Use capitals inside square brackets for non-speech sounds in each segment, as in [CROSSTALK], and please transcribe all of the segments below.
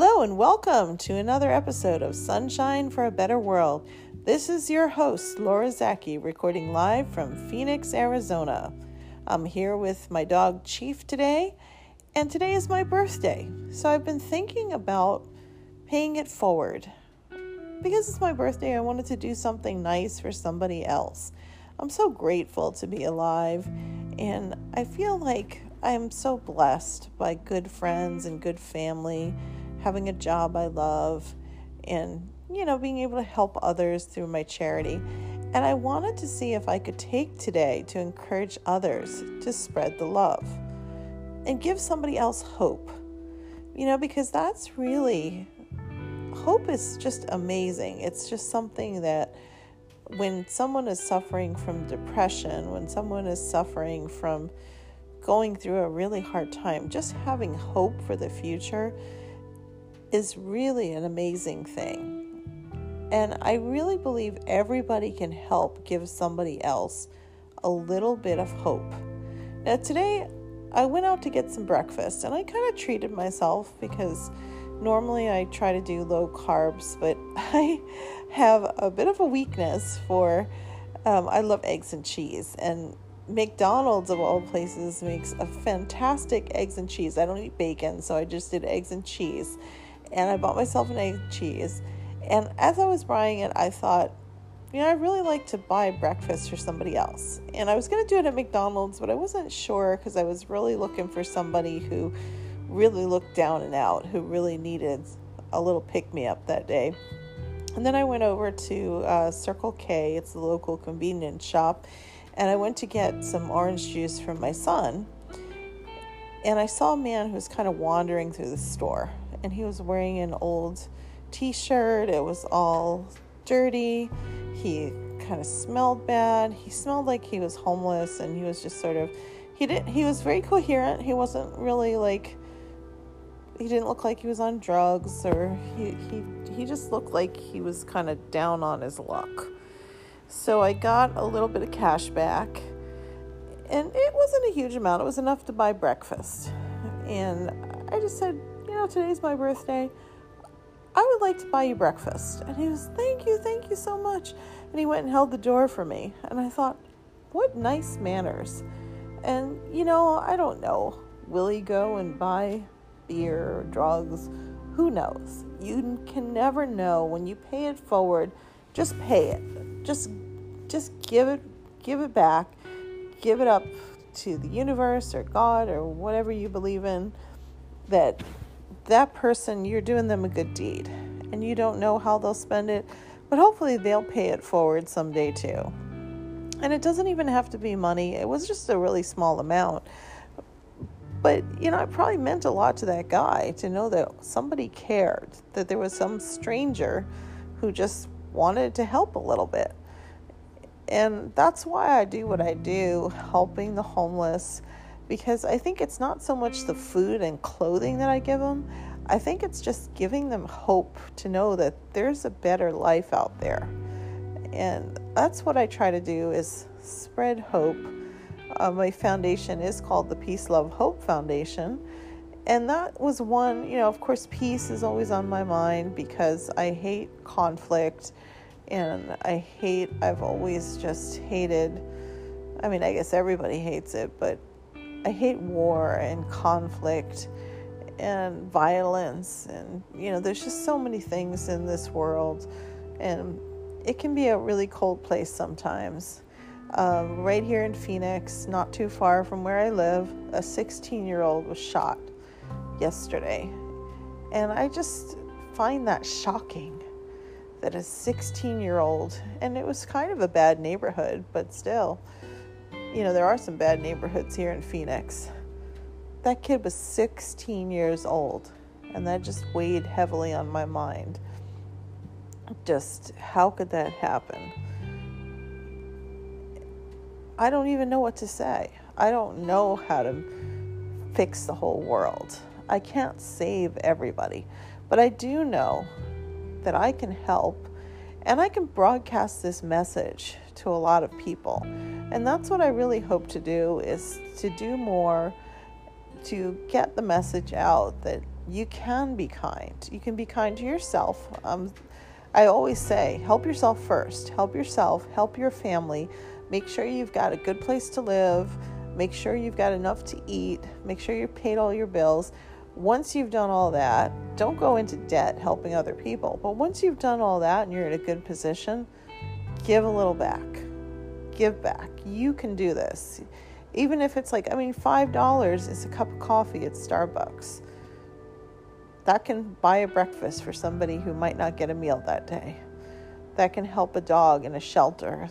Hello, and welcome to another episode of Sunshine for a Better World. This is your host, Laura Zaki, recording live from Phoenix, Arizona. I'm here with my dog Chief today, and today is my birthday. So I've been thinking about paying it forward. Because it's my birthday, I wanted to do something nice for somebody else. I'm so grateful to be alive, and I feel like I'm so blessed by good friends and good family, having a job I love, and you know, being able to help others through my charity. And I wanted to see if I could take today to encourage others to spread the love and give somebody else hope. You know, because that's really hope is just amazing. It's just something that when someone is suffering from depression, when someone is suffering from going through a really hard time, just having hope for the future is really an amazing thing. And I really believe everybody can help give somebody else a little bit of hope. Now, today I went out to get some breakfast and I kind of treated myself because normally I try to do low carbs, but [LAUGHS] I have a bit of a weakness for, um, I love eggs and cheese. And McDonald's, of all places, makes a fantastic eggs and cheese. I don't eat bacon, so I just did eggs and cheese. And I bought myself an egg cheese. And as I was buying it, I thought, you know, I really like to buy breakfast for somebody else. And I was going to do it at McDonald's, but I wasn't sure because I was really looking for somebody who really looked down and out, who really needed a little pick me up that day. And then I went over to uh, Circle K, it's the local convenience shop, and I went to get some orange juice from my son. And I saw a man who was kind of wandering through the store, and he was wearing an old t shirt. It was all dirty. He kind of smelled bad. He smelled like he was homeless, and he was just sort of. He didn't. He was very coherent. He wasn't really like he didn't look like he was on drugs or he he he just looked like he was kind of down on his luck. So I got a little bit of cash back and it wasn't a huge amount. It was enough to buy breakfast. And I just said, you know, today's my birthday. I would like to buy you breakfast. And he was, thank you, thank you so much. And he went and held the door for me. And I thought, what nice manners. And, you know, I don't know. Will he go and buy beer, or drugs, who knows? You can never know when you pay it forward. Just pay it. Just just give it give it back. Give it up to the universe or God or whatever you believe in that that person you're doing them a good deed and you don't know how they'll spend it, but hopefully they'll pay it forward someday too. And it doesn't even have to be money. It was just a really small amount but, you know, it probably meant a lot to that guy to know that somebody cared, that there was some stranger who just wanted to help a little bit. And that's why I do what I do, helping the homeless, because I think it's not so much the food and clothing that I give them. I think it's just giving them hope to know that there's a better life out there. And that's what I try to do is spread hope uh, my foundation is called the Peace, Love, Hope Foundation. And that was one, you know, of course, peace is always on my mind because I hate conflict and I hate, I've always just hated, I mean, I guess everybody hates it, but I hate war and conflict and violence. And, you know, there's just so many things in this world. And it can be a really cold place sometimes. Um, right here in Phoenix, not too far from where I live, a 16 year old was shot yesterday. And I just find that shocking that a 16 year old, and it was kind of a bad neighborhood, but still, you know, there are some bad neighborhoods here in Phoenix. That kid was 16 years old, and that just weighed heavily on my mind. Just how could that happen? I don't even know what to say. I don't know how to fix the whole world. I can't save everybody, but I do know that I can help and I can broadcast this message to a lot of people. And that's what I really hope to do is to do more to get the message out that you can be kind. You can be kind to yourself. Um, I always say, help yourself first. Help yourself, help your family. Make sure you've got a good place to live. Make sure you've got enough to eat. Make sure you've paid all your bills. Once you've done all that, don't go into debt helping other people. But once you've done all that and you're in a good position, give a little back. Give back. You can do this. Even if it's like, I mean, $5 is a cup of coffee at Starbucks. That can buy a breakfast for somebody who might not get a meal that day. That can help a dog in a shelter.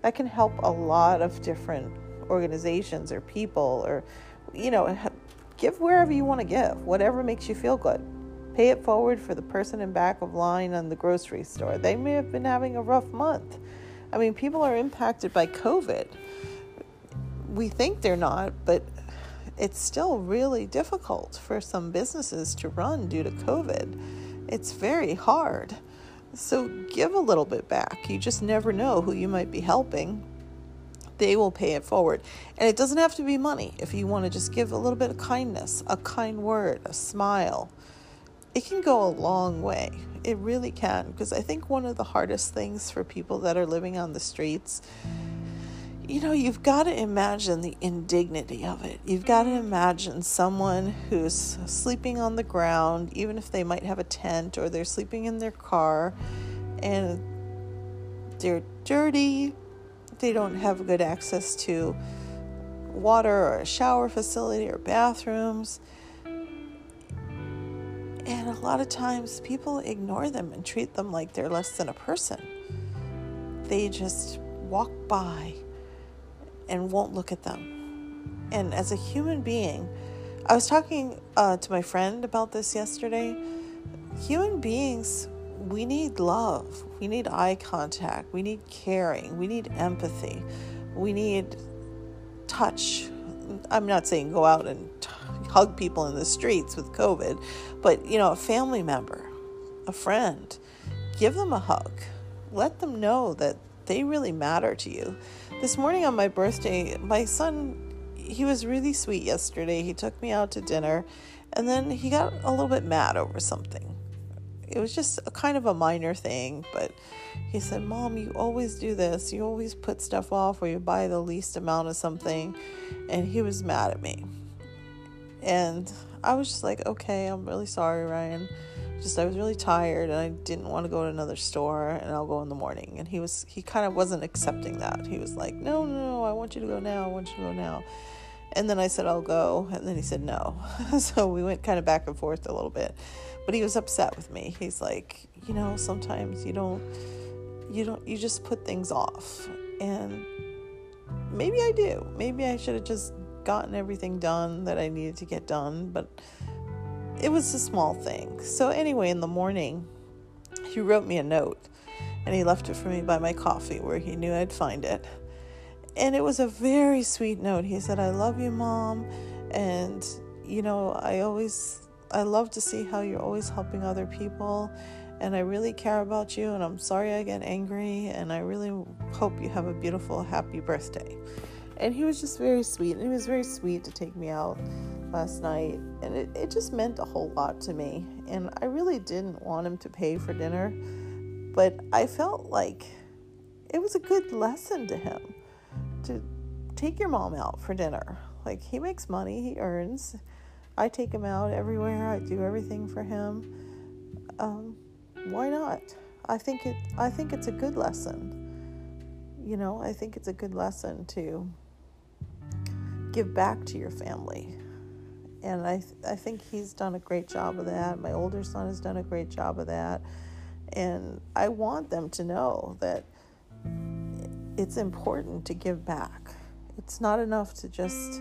That can help a lot of different organizations or people or, you know, give wherever you want to give, whatever makes you feel good. Pay it forward for the person in back of line on the grocery store. They may have been having a rough month. I mean, people are impacted by COVID. We think they're not, but it's still really difficult for some businesses to run due to COVID. It's very hard. So give a little bit back. You just never know who you might be helping. They will pay it forward. And it doesn't have to be money. If you want to just give a little bit of kindness, a kind word, a smile, it can go a long way. It really can. Because I think one of the hardest things for people that are living on the streets, you know, you've got to imagine the indignity of it. You've got to mm-hmm. imagine someone who's sleeping on the ground, even if they might have a tent or they're sleeping in their car, and they're dirty. They don't have good access to water or a shower facility or bathrooms and a lot of times people ignore them and treat them like they're less than a person. They just walk by and won't look at them. And as a human being, I was talking uh, to my friend about this yesterday. Human beings, we need love, we need eye contact, we need caring, we need empathy, we need touch. I'm not saying go out and t- hug people in the streets with COVID, but you know, a family member, a friend, give them a hug. Let them know that they really matter to you. This morning on my birthday, my son he was really sweet yesterday. He took me out to dinner and then he got a little bit mad over something. It was just a kind of a minor thing, but he said, Mom, you always do this. You always put stuff off or you buy the least amount of something. And he was mad at me. And I was just like, okay, I'm really sorry, Ryan. Just I was really tired and I didn't want to go to another store and I'll go in the morning. And he was he kind of wasn't accepting that. He was like, no, no, no, I want you to go now. I want you to go now. And then I said, I'll go. And then he said, no. [LAUGHS] so we went kind of back and forth a little bit. But he was upset with me. He's like, you know, sometimes you don't, you don't, you just put things off. And maybe I do. Maybe I should have just gotten everything done that I needed to get done, but it was a small thing. So, anyway, in the morning, he wrote me a note and he left it for me by my coffee where he knew I'd find it. And it was a very sweet note. He said, I love you, mom. And, you know, I always, I love to see how you're always helping other people. And I really care about you. And I'm sorry I get angry. And I really hope you have a beautiful, happy birthday and he was just very sweet and he was very sweet to take me out last night and it, it just meant a whole lot to me and i really didn't want him to pay for dinner but i felt like it was a good lesson to him to take your mom out for dinner like he makes money he earns i take him out everywhere i do everything for him um, why not i think it i think it's a good lesson you know i think it's a good lesson to give back to your family. And I, th- I think he's done a great job of that. My older son has done a great job of that. And I want them to know that it's important to give back. It's not enough to just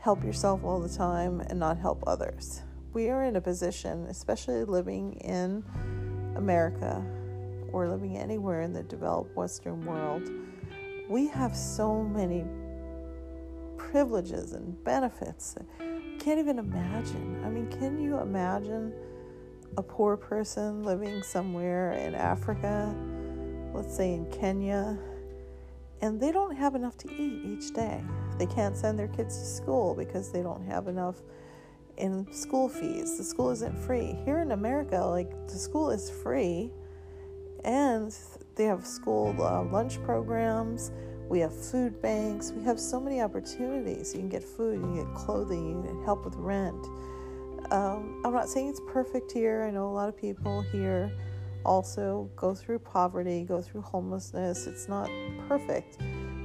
help yourself all the time and not help others. We are in a position, especially living in America or living anywhere in the developed Western world, we have so many privileges and benefits. Can't even imagine. I mean, can you imagine a poor person living somewhere in Africa, let's say in Kenya, and they don't have enough to eat each day. They can't send their kids to school because they don't have enough in school fees. The school isn't free. Here in America, like the school is free and they have school uh, lunch programs. We have food banks. We have so many opportunities. You can get food, you can get clothing, you can help with rent. Um, I'm not saying it's perfect here. I know a lot of people here also go through poverty, go through homelessness. It's not perfect,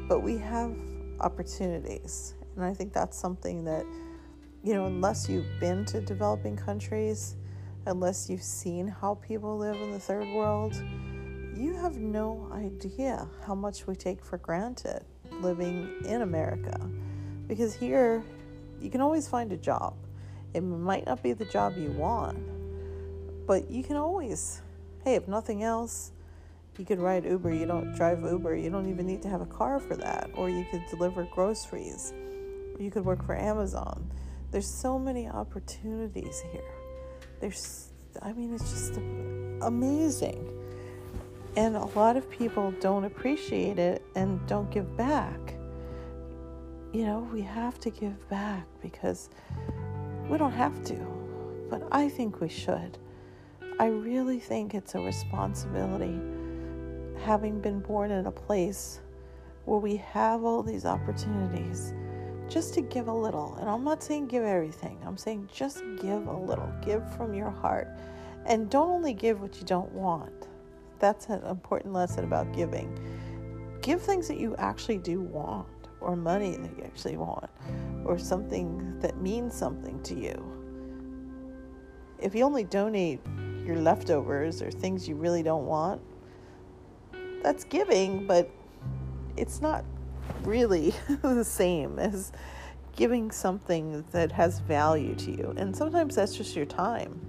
but we have opportunities. And I think that's something that, you know, unless you've been to developing countries, unless you've seen how people live in the third world, you have no idea how much we take for granted living in America. Because here, you can always find a job. It might not be the job you want, but you can always hey, if nothing else, you could ride Uber. You don't drive Uber. You don't even need to have a car for that. Or you could deliver groceries. You could work for Amazon. There's so many opportunities here. There's, I mean, it's just amazing. And a lot of people don't appreciate it and don't give back. You know, we have to give back because we don't have to, but I think we should. I really think it's a responsibility, having been born in a place where we have all these opportunities, just to give a little. And I'm not saying give everything, I'm saying just give a little. Give from your heart. And don't only give what you don't want. That's an important lesson about giving. Give things that you actually do want, or money that you actually want, or something that means something to you. If you only donate your leftovers or things you really don't want, that's giving, but it's not really [LAUGHS] the same as giving something that has value to you. And sometimes that's just your time.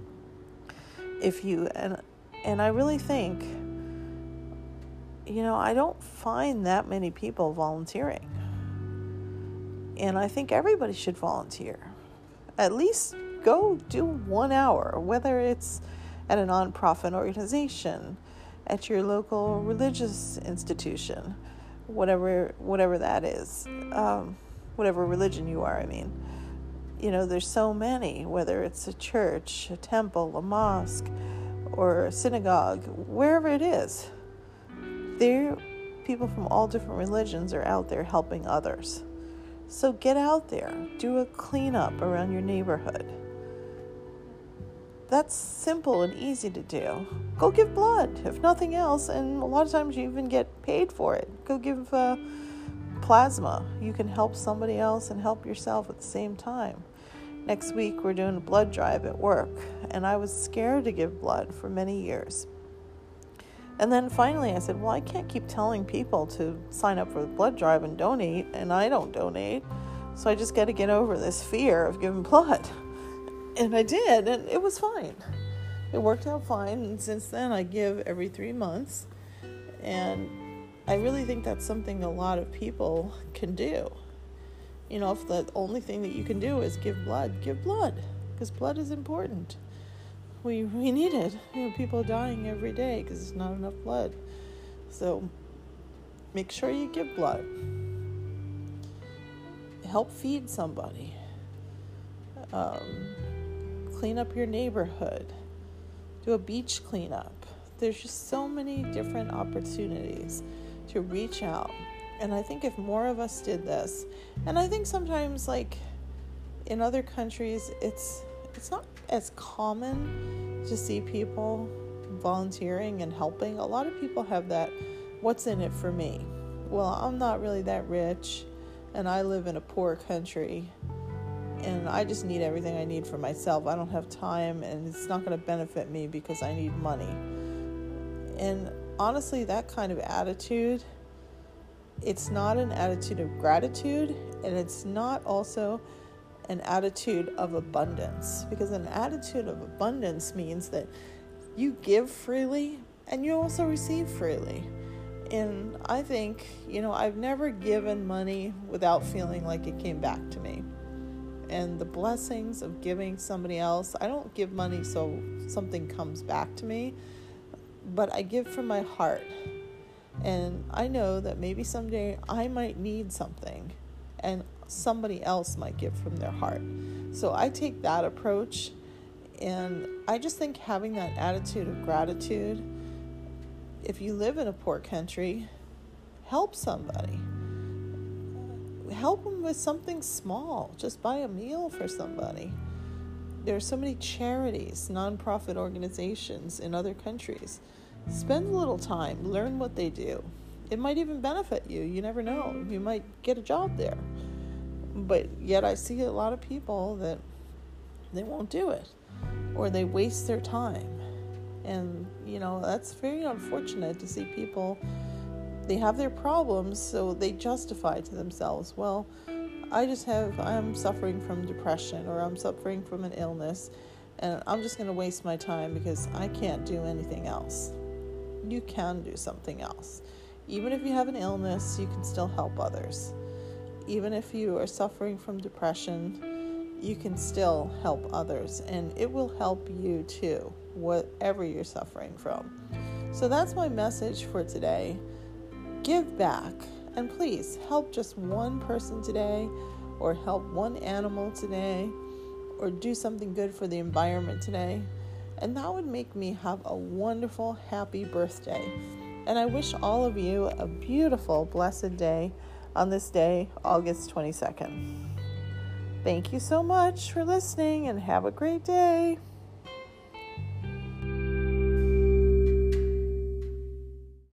If you and and I really think you know, I don't find that many people volunteering. And I think everybody should volunteer. At least go do 1 hour, whether it's at a nonprofit organization, at your local religious institution, whatever whatever that is, um, whatever religion you are. I mean, you know, there's so many. Whether it's a church, a temple, a mosque, or a synagogue, wherever it is, there people from all different religions are out there helping others. So get out there, do a cleanup around your neighborhood that's simple and easy to do. Go give blood, if nothing else, and a lot of times you even get paid for it. Go give uh, plasma. You can help somebody else and help yourself at the same time. Next week, we're doing a blood drive at work, and I was scared to give blood for many years. And then finally, I said, Well, I can't keep telling people to sign up for the blood drive and donate, and I don't donate. So I just got to get over this fear of giving [LAUGHS] blood and I did, and it was fine. It worked out fine, and since then I give every three months, and I really think that's something a lot of people can do. You know, if the only thing that you can do is give blood, give blood, because blood is important. We we need it. You know, people are dying every day because there's not enough blood. So make sure you give blood. Help feed somebody. Um, clean up your neighborhood, do a beach cleanup. There's just so many different opportunities to reach out. And I think if more of us did this, and I think sometimes like in other countries it's it's not as common to see people volunteering and helping. A lot of people have that what's in it for me? Well, I'm not really that rich and I live in a poor country and I just need everything I need for myself. I don't have time and it's not going to benefit me because I need money. And honestly, that kind of attitude, it's not an attitude of gratitude and it's not also an attitude of abundance because an attitude of abundance means that you give freely and you also receive freely. And I think, you know, I've never given money without feeling like it came back to me and the blessings of giving somebody else. I don't give money so something comes back to me, but I give from my heart. And I know that maybe someday I might need something and somebody else might give from their heart. So I take that approach. And I just think having that attitude of gratitude, if you live in a poor country, help somebody. Help them with something small. Just buy a meal for somebody. There are so many charities, nonprofit organizations in other countries. Spend a little time, learn what they do. It might even benefit you. You never know. You might get a job there. But yet, I see a lot of people that they won't do it or they waste their time. And, you know, that's very unfortunate to see people, they have their problems, so they justify to themselves, well, I just have, I'm suffering from depression or I'm suffering from an illness and I'm just going to waste my time because I can't do anything else. You can do something else. Even if you have an illness, you can still help others. Even if you are suffering from depression, you can still help others and it will help you too, whatever you're suffering from. So that's my message for today. Give back and please help just one person today, or help one animal today, or do something good for the environment today. And that would make me have a wonderful, happy birthday. And I wish all of you a beautiful, blessed day on this day, August 22nd. Thank you so much for listening and have a great day.